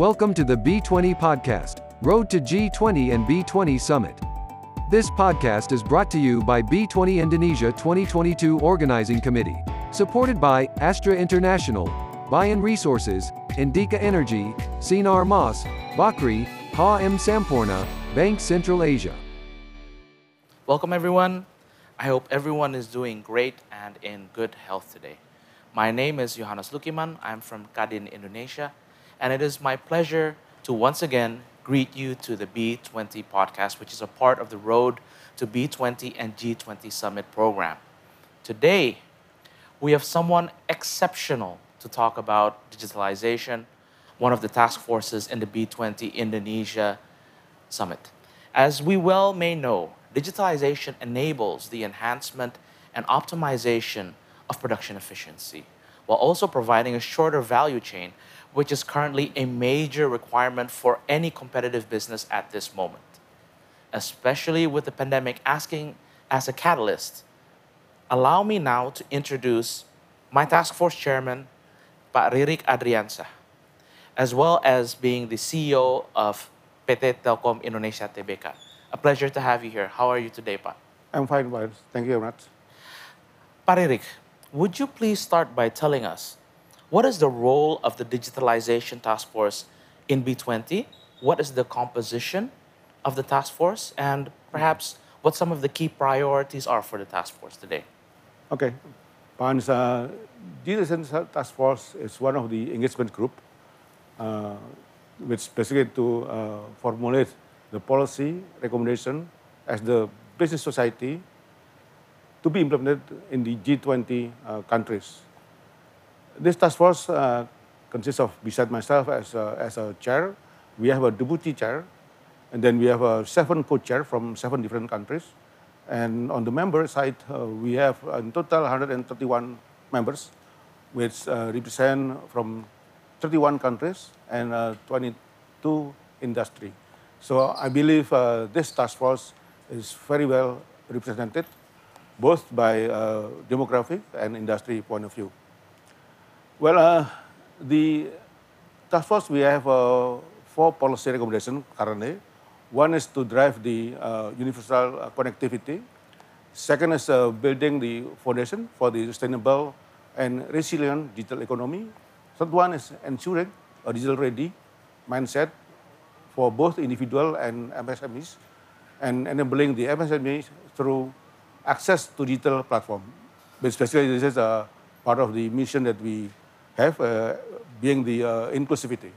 Welcome to the B20 podcast, Road to G20 and B20 Summit. This podcast is brought to you by B20 Indonesia 2022 Organizing Committee, supported by Astra International, Bayan Resources, Indika Energy, Sinar Mas, Bakrie, Ha M Samporna, Bank Central Asia. Welcome, everyone. I hope everyone is doing great and in good health today. My name is Johannes Lukiman. I'm from Kadin, Indonesia, and it is my pleasure to once again greet you to the B20 podcast, which is a part of the Road to B20 and G20 Summit program. Today, we have someone exceptional to talk about digitalization, one of the task forces in the B20 Indonesia Summit. As we well may know, digitalization enables the enhancement and optimization of production efficiency, while also providing a shorter value chain, which is currently a major requirement for any competitive business at this moment. Especially with the pandemic asking as a catalyst, allow me now to introduce my task force chairman, Pak Ririek Adriansyah, as well as being the CEO of PT Telkom Indonesia Tbk. A pleasure to have you here. How are you today, Pak? I'm fine, Miles. Thank you very much. Pak Ririek, would you please start by telling us what is the role of the digitalization task force in B20? What is the composition of the task force? And perhaps what some of the key priorities are for the task force today? Okay. PAN's uh, digitalization task force is one of the engagement group, uh, which basically to uh, formulate the policy recommendation as the business society to be implemented in the G20 uh, countries. This task force uh, consists of, beside myself as a, as a chair, we have a deputy chair, and then we have a seven co-chair from seven different countries. And on the member side, uh, we have in total 131 members, which uh, represent from 31 countries and uh, 22 industry. So I believe uh, this task force is very well represented, both by uh, demographic and industry point of view. Well, uh, the task force, we have uh, four policy recommendations currently. One is to drive the uh, universal uh, connectivity. Second is uh, building the foundation for the sustainable and resilient digital economy. Third one is ensuring a digital ready mindset for both individual and MSMEs and enabling the MSMEs through access to digital platform. But especially this is a part of the mission that we have, uh, being the uh, inclusivity.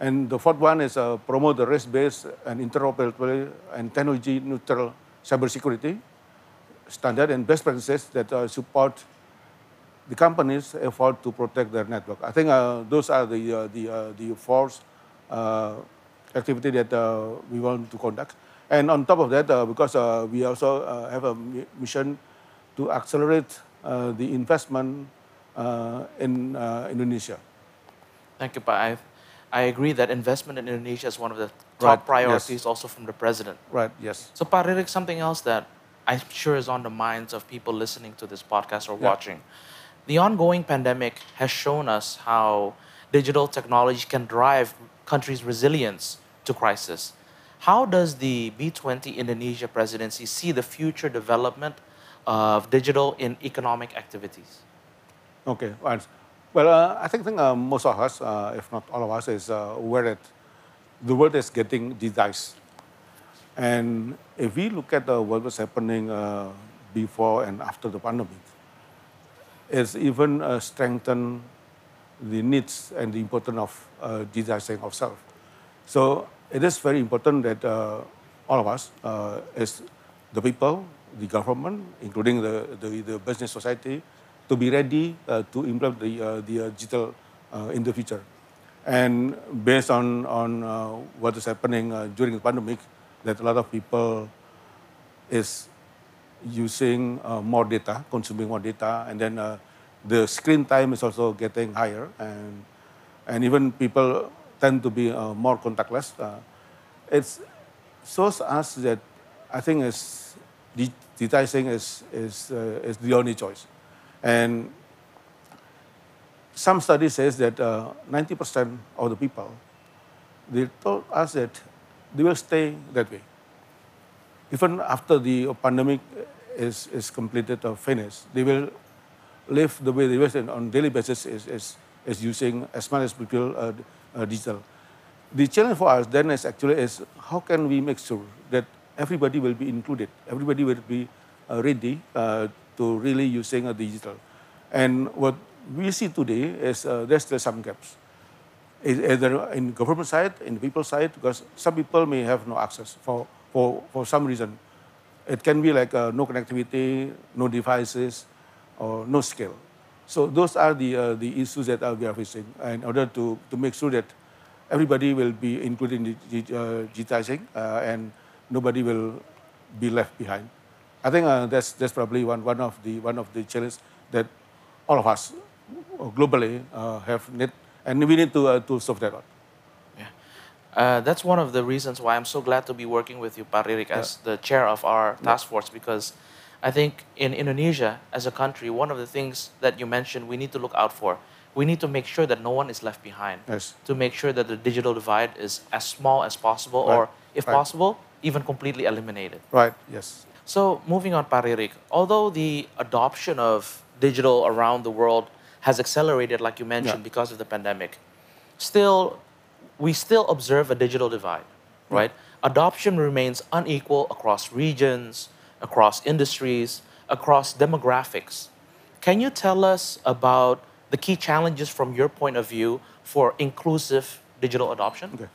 And the fourth one is uh, promote the risk-based and interoperable and technology-neutral cybersecurity standard and best practices that uh, support the companies' effort to protect their network. I think uh, those are the uh, the the uh, activity that we want to conduct. And on top of that, because we also have a mission to accelerate the investment in uh, Indonesia. Thank you, Pak. I, I agree that investment in Indonesia is one of the top Right, yes. priorities also from the president. Right. Yes. So, Pak Ririek, something else that I'm sure is on the minds of people listening to this podcast or Yeah. watching. The ongoing pandemic has shown us how digital technology can drive countries' resilience to crisis. How does the B20 Indonesia presidency see the future development of digital in economic activities? Okay. Well, uh, I think, think uh, most of us, uh, if not all of us, is uh, aware that the world is getting digitized. And if we look at uh, what was happening uh, before and after the pandemic, it's even uh, strengthened the needs and the importance of uh, digitizing ourselves. So it is very important that uh, all of us, as the people, the government, including the, the, the business society, to be ready uh, to implement the, uh, the uh, digital in the future. And based on, on what is happening during the pandemic, that a lot of people is using uh, more data, consuming more data, and then uh, the screen time is also getting higher, and and even people tend to be uh, more contactless. It shows us that I think is digitizing is is is the only choice, and some study says that uh, 90% of the people they told us that they will stay that way. Even after the pandemic is, is completed or finished, they will live the way they were on daily basis is, is, is using as much as possible uh, uh, digital. The challenge for us then is actually is how can we make sure that everybody will be included, everybody will be uh, ready uh, to really using a digital. And what we see today is uh, there's still some gaps. Either in government side, in the people side, because some people may have no access for, for, for some reason. It can be like uh, no connectivity, no devices, or no skill. So those are the, uh, the issues that uh, we are facing in order to, to make sure that everybody will be included in the, uh, digitizing uh, and nobody will be left behind. I think uh, that's, that's probably one, one, of the, one of the challenges that all of us uh, globally have need, and we need to, to solve that one. Uh, that's one of the reasons why I'm so glad to be working with you, Pak Ririek, as yeah. the chair of our task force, because I think in Indonesia, as a country, one of the things that you mentioned we need to look out for, we need to make sure that no one is left behind. Yes. To make sure that the digital divide is as small as possible, right. or if right. possible, even completely eliminated. Right, yes. So, moving on, Pak Ririek, although the adoption of digital around the world has accelerated, like you mentioned, yeah. because of the pandemic, still we still observe a digital divide, right? Adoption remains unequal across regions, across industries, across demographics. Can you tell us about the key challenges from your point of view for inclusive digital adoption? Okay.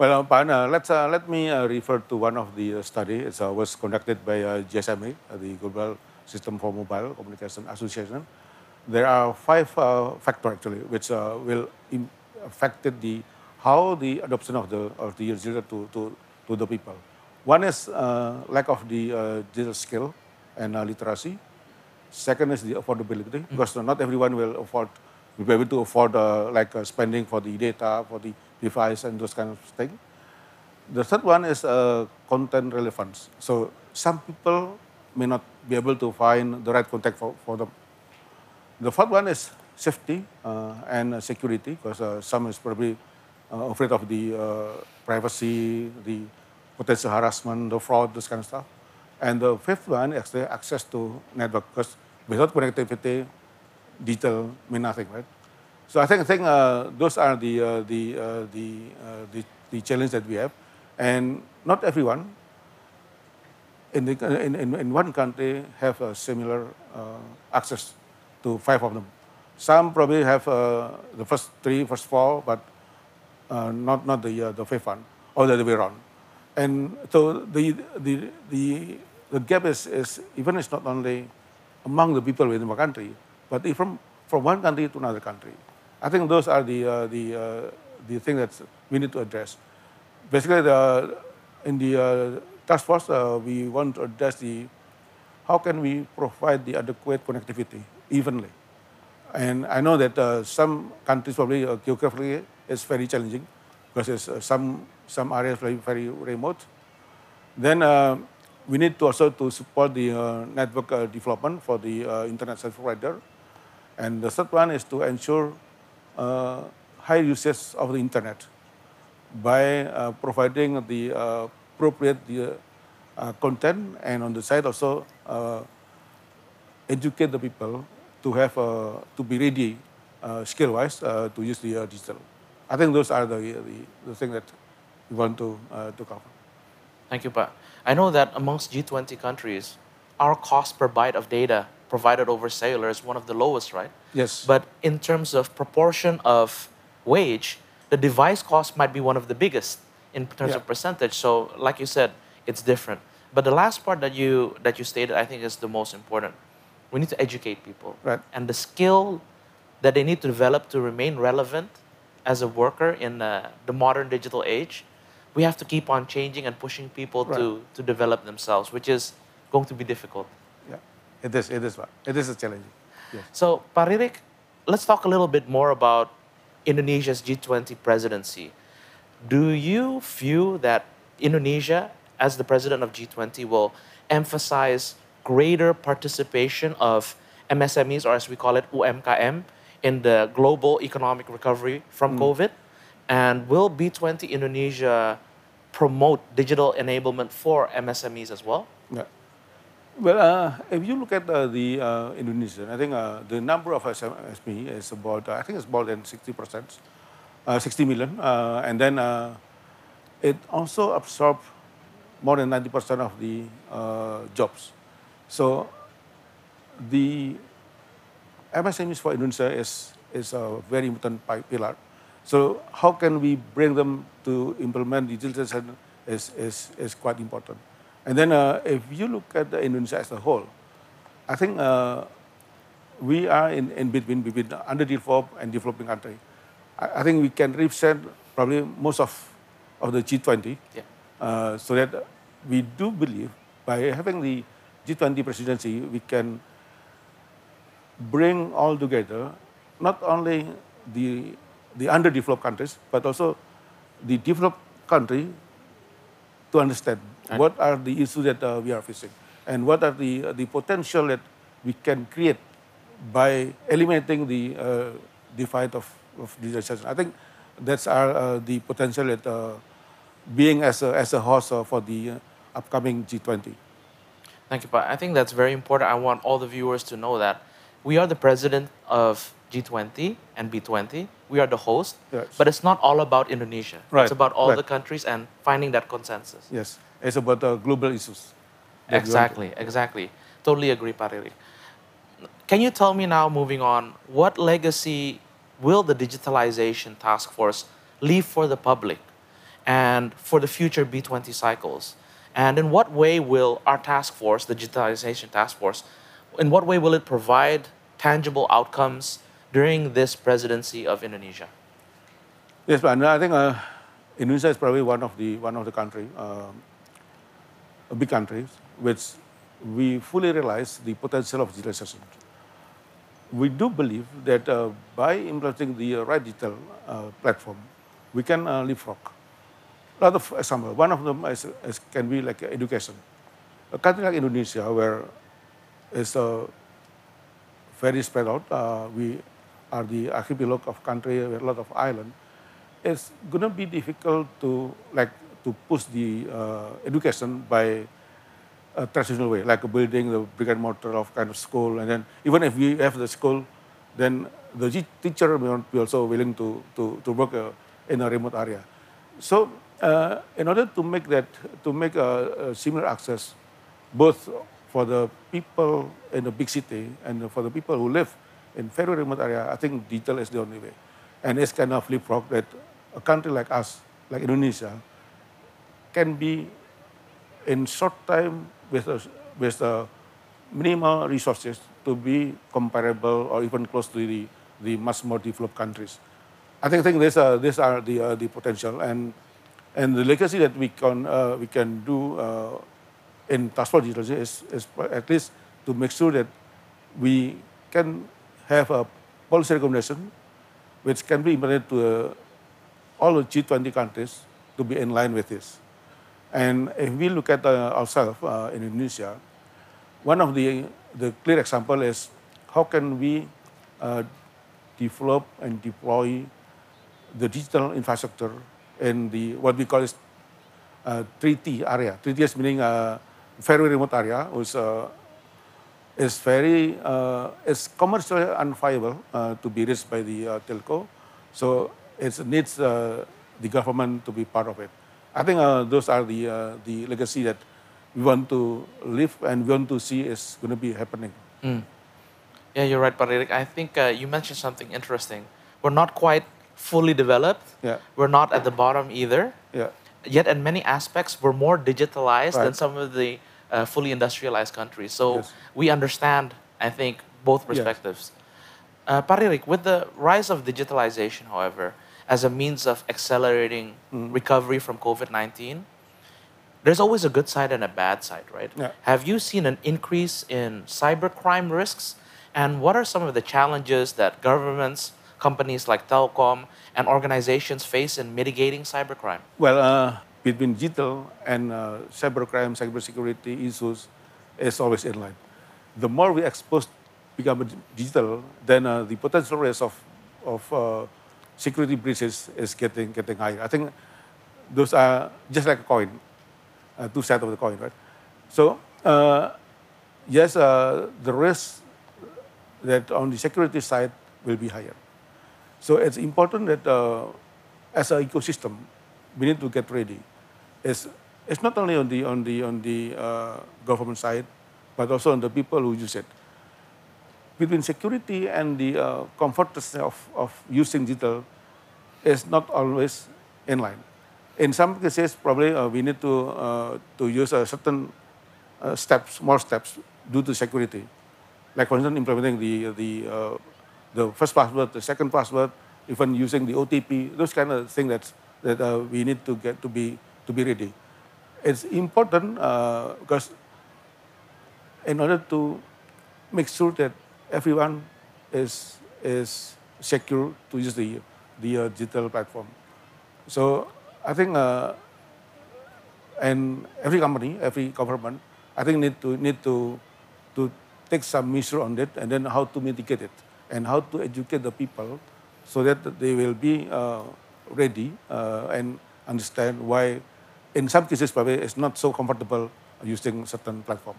Well, uh, uh, let's, uh, let me uh, refer to one of the uh, studies. It uh, was conducted by GSMA, the Global System for Mobile Communication Association. There are five factors actually which will affect the how the adoption of the of the digital to, to, to the people. One is uh, lack of the uh, digital skill and uh, literacy. Second is the affordability mm. because not everyone will afford will be able to afford uh, like uh, spending for the data, for the device, and those kind of things. The third one is uh, content relevance. So some people may not be able to find the right content for, for them. The fourth one is safety and security because some is probably uh, afraid of the uh, privacy, the potential harassment, the fraud, this kind of stuff. And the fifth one is the access to network, because without connectivity, digital mean nothing, right? So I think I think uh, those are the uh, the, uh, the, uh, the the challenge that we have, and not everyone in the in, in, in one country have a similar access to five of them. Some probably have the first three, first four, but uh, not not the uh, the fifth one, or the other way around. And so the the the the gap is, is even it's not only among the people within one country, but from from one country to another country. I think those are the uh, the uh, the thing that we need to address. Basically, the, in the uh, task force, uh, we want to address the how can we provide the adequate connectivity evenly. And I know that uh, some countries probably geographically is very challenging because uh, some some areas very very remote. Then we need to also to support the uh, network uh, development for the uh, internet service provider, and the third one is to ensure uh, high usage of the internet by uh, providing the uh, appropriate the, content and on the side also educate the people to have uh, to be ready uh, skill wise uh, to use the digital. I think those are the the, the things that we want to to cover. Thank you, Pa. I know that amongst G20 countries, our cost per byte of data provided over cellular is one of the lowest, right? Yes. But in terms of proportion of wage, the device cost might be one of the biggest in terms yeah. of percentage. So, like you said, it's different. But the last part that you that you stated, I think, is the most important we need to educate people. Right. And the skill that they need to develop to remain relevant as a worker in uh, the modern digital age, we have to keep on changing and pushing people right. to, to develop themselves, which is going to be difficult. It is. It is. It is a challenge. Yes. So, Pak Ririek, let's talk a little bit more about Indonesia's G20 presidency. Do you feel that Indonesia, as the president of G20, will emphasize greater participation of MSMEs, or as we call it, UMKM, in the global economic recovery from mm. COVID? And will B20 Indonesia promote digital enablement for MSMEs as well? Yeah. Well, uh, if you look at uh, the uh, I think uh, the number of SME is about, uh, I think it's more than 60 percent, uh, 60 million. and then it also absorbs more than 90 percent of the jobs. So the MSMEs for Indonesia is, is a very important pillar. So how can we bring them to implement digitalization is, is, is quite important. And then uh, if you look at Indonesia as a whole, I think uh, we are in, in between, between underdeveloped and developing country. I, I, think we can represent probably most of, of the G20. Yeah. Uh, so that we do believe by having the G20 presidency, we can bring all together not only the, the underdeveloped countries, but also the developed country to understand what are the issues that uh, we are facing and what are the, uh, the potential that we can create by eliminating the uh, divide of, of digitalization. I think that's our, uh, the potential that uh, being as a, as a host uh, for the upcoming G20. Thank you, Pak. I think that's very important. I want all the viewers to know that we are the president of G20 and B20. We are the host, yes. but it's not all about Indonesia. Right. It's about all right. the countries and finding that consensus. Yes, it's about uh, global issues. Exactly, exactly. Totally agree, Pak Ririek. Can you tell me now, moving on, what legacy will the digitalization task force leave for the public and for the future B20 cycles? And in what way will our task force, the digitalization task force, in what way will it provide tangible outcomes during this presidency of Indonesia? Yes, but I think uh, Indonesia is probably one of the one of the country, uh, big countries, which we fully realize the potential of digitalization. We do believe that uh, by implementing the right digital uh, platform, we can uh, leapfrog. A lot of example. One of them is, is, can be like education. A country like Indonesia, where it's uh, very spread out, we are the archipelago of country a lot of island, it's going to be difficult to like to push the uh, education by a traditional way, like building the brick and mortar of kind of school, and then even if we have the school, then the teacher will be also willing to to, to work uh, in a remote area. So uh, in order to make that to make a, a similar access, both for the people in the big city and for the people who live in very remote area, I think digital is the only way. And it's kind of leapfrog that a country like us, like Indonesia, can be in short time with a, with a minimal resources to be comparable or even close to the, the much more developed countries. I think, I think these are, these are the, uh, the potential and, and the legacy that we can, uh, we can do uh, in force digitalization is, is at least to make sure that we can have a policy recommendation which can be implemented to uh, all the G20 countries to be in line with this. And if we look at uh, ourselves uh, in Indonesia, one of the, the clear example is how can we uh, develop and deploy the digital infrastructure in the what we call is uh, 3T area. 3T is meaning uh, very remote area, uh, is very uh, is commercially unviable uh, to be reached by the uh, telco. So it needs uh, the government to be part of it. I think uh, those are the uh, the legacy that we want to live and we want to see is going to be happening. Mm. Yeah, you're right, Pak I think you mentioned something interesting. We're not quite fully developed. Yeah. We're not at the bottom either. Yeah. Yet, in many aspects, we're more digitalized right. than some of the uh, fully industrialized countries. So yes. we understand, I think, both perspectives. Yes. Uh, Pak Ririek, with the rise of digitalization, however, as a means of accelerating mm. recovery from COVID 19, there's always a good side and a bad side, right? Yeah. Have you seen an increase in cybercrime risks? And what are some of the challenges that governments, companies like Telkom, and organizations face in mitigating cybercrime? Well, uh, between digital and uh, cybercrime, cybersecurity issues is always in line. The more we expose become digital, then uh, the potential risk of, of uh, security breaches is getting getting higher. I think those are just like a coin, uh, two sides of the coin, right? So uh, yes, uh, the risk that on the security side will be higher. So it's important that uh, as an ecosystem, we need to get ready. It's, it's not only on the on the on the uh, government side, but also on the people who use it. Between security and the uh, comfort of, of using digital is not always in line. In some cases, probably uh, we need to uh, to use a certain uh, steps, more steps due to security. Like for instance, implementing the the uh, the first password, the second password, even using the OTP, those kind of things that that uh, we need to get to be to be ready. It's important uh, because in order to make sure that everyone is is secure to use the the uh, digital platform. So I think, uh, and every company, every government, I think need to need to to take some measure on that and then how to mitigate it, and how to educate the people, so that they will be uh, ready uh, and understand why, in some cases, probably it's not so comfortable using certain platform.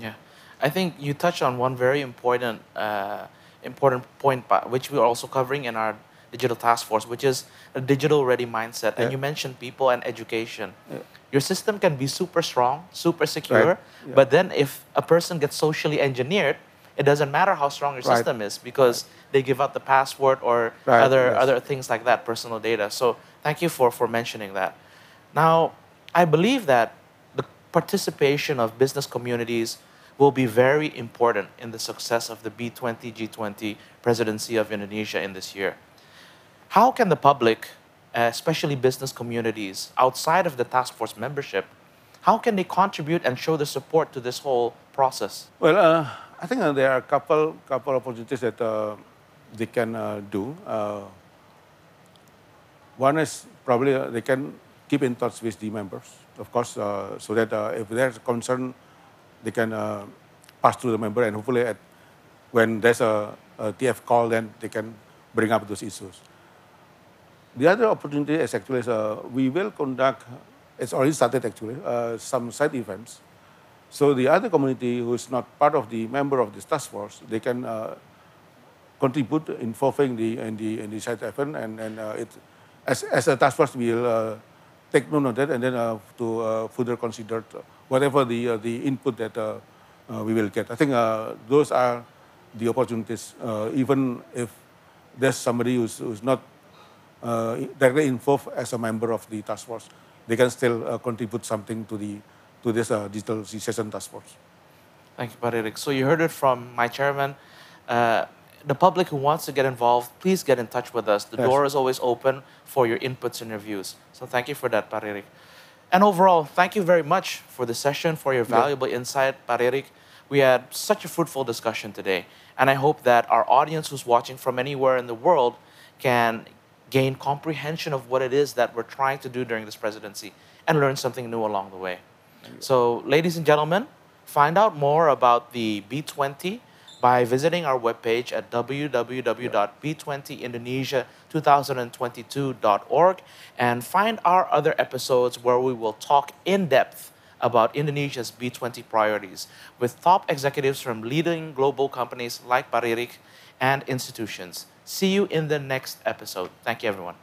Yeah, I think you touched on one very important uh, important point, which we are also covering in our digital task force, which is a digital ready mindset. Yeah. And you mentioned people and education. Yeah. Your system can be super strong, super secure, right. yeah. but then if a person gets socially engineered, it doesn't matter how strong your right. system is because right. they give out the password or other yes. other things like that, personal data. So thank you for for mentioning that. Now, I believe that the participation of business communities will be very important in the success of the B20 G20 presidency of Indonesia in this year. How can the public, especially business communities outside of the task force membership, how can they contribute and show their support to this whole process? Well, uh, I think uh, there are a couple couple opportunities that uh, they can uh, do. Uh, one is probably uh, they can keep in touch with the members, of course, so that if there's concern, they can pass through the member, and hopefully, at, when there's a, a TF call, then they can bring up those issues. The other opportunity is actually uh, we will conduct, it's already started actually, uh, some side events. So the other community who is not part of the member of this task force, they can uh, contribute involving the in the in the side event and and uh, it as as a task force we will uh, take note of that and then uh, to uh, further consider whatever the uh, the input that uh, uh, we will get. I think uh, those are the opportunities. Uh, even if there's somebody who's, who's not uh, directly involved as a member of the task force, they can still uh, contribute something to the to this uh, digitalization task force. Thank you, Pak So you heard it from my chairman. Uh, the public who wants to get involved, please get in touch with us. The yes. door is always open for your inputs and your views. So thank you for that, Pak And overall, thank you very much for the session, for your valuable yeah. insight, Pak We had such a fruitful discussion today. And I hope that our audience who's watching from anywhere in the world can gain comprehension of what it is that we're trying to do during this presidency and learn something new along the way. So, ladies and gentlemen, find out more about the B20 by visiting our webpage at www.b20indonesia2022.org and find our other episodes where we will talk in depth about Indonesia's B20 priorities with top executives from leading global companies like Pak Ririek and institutions. See you in the next episode. Thank you, everyone.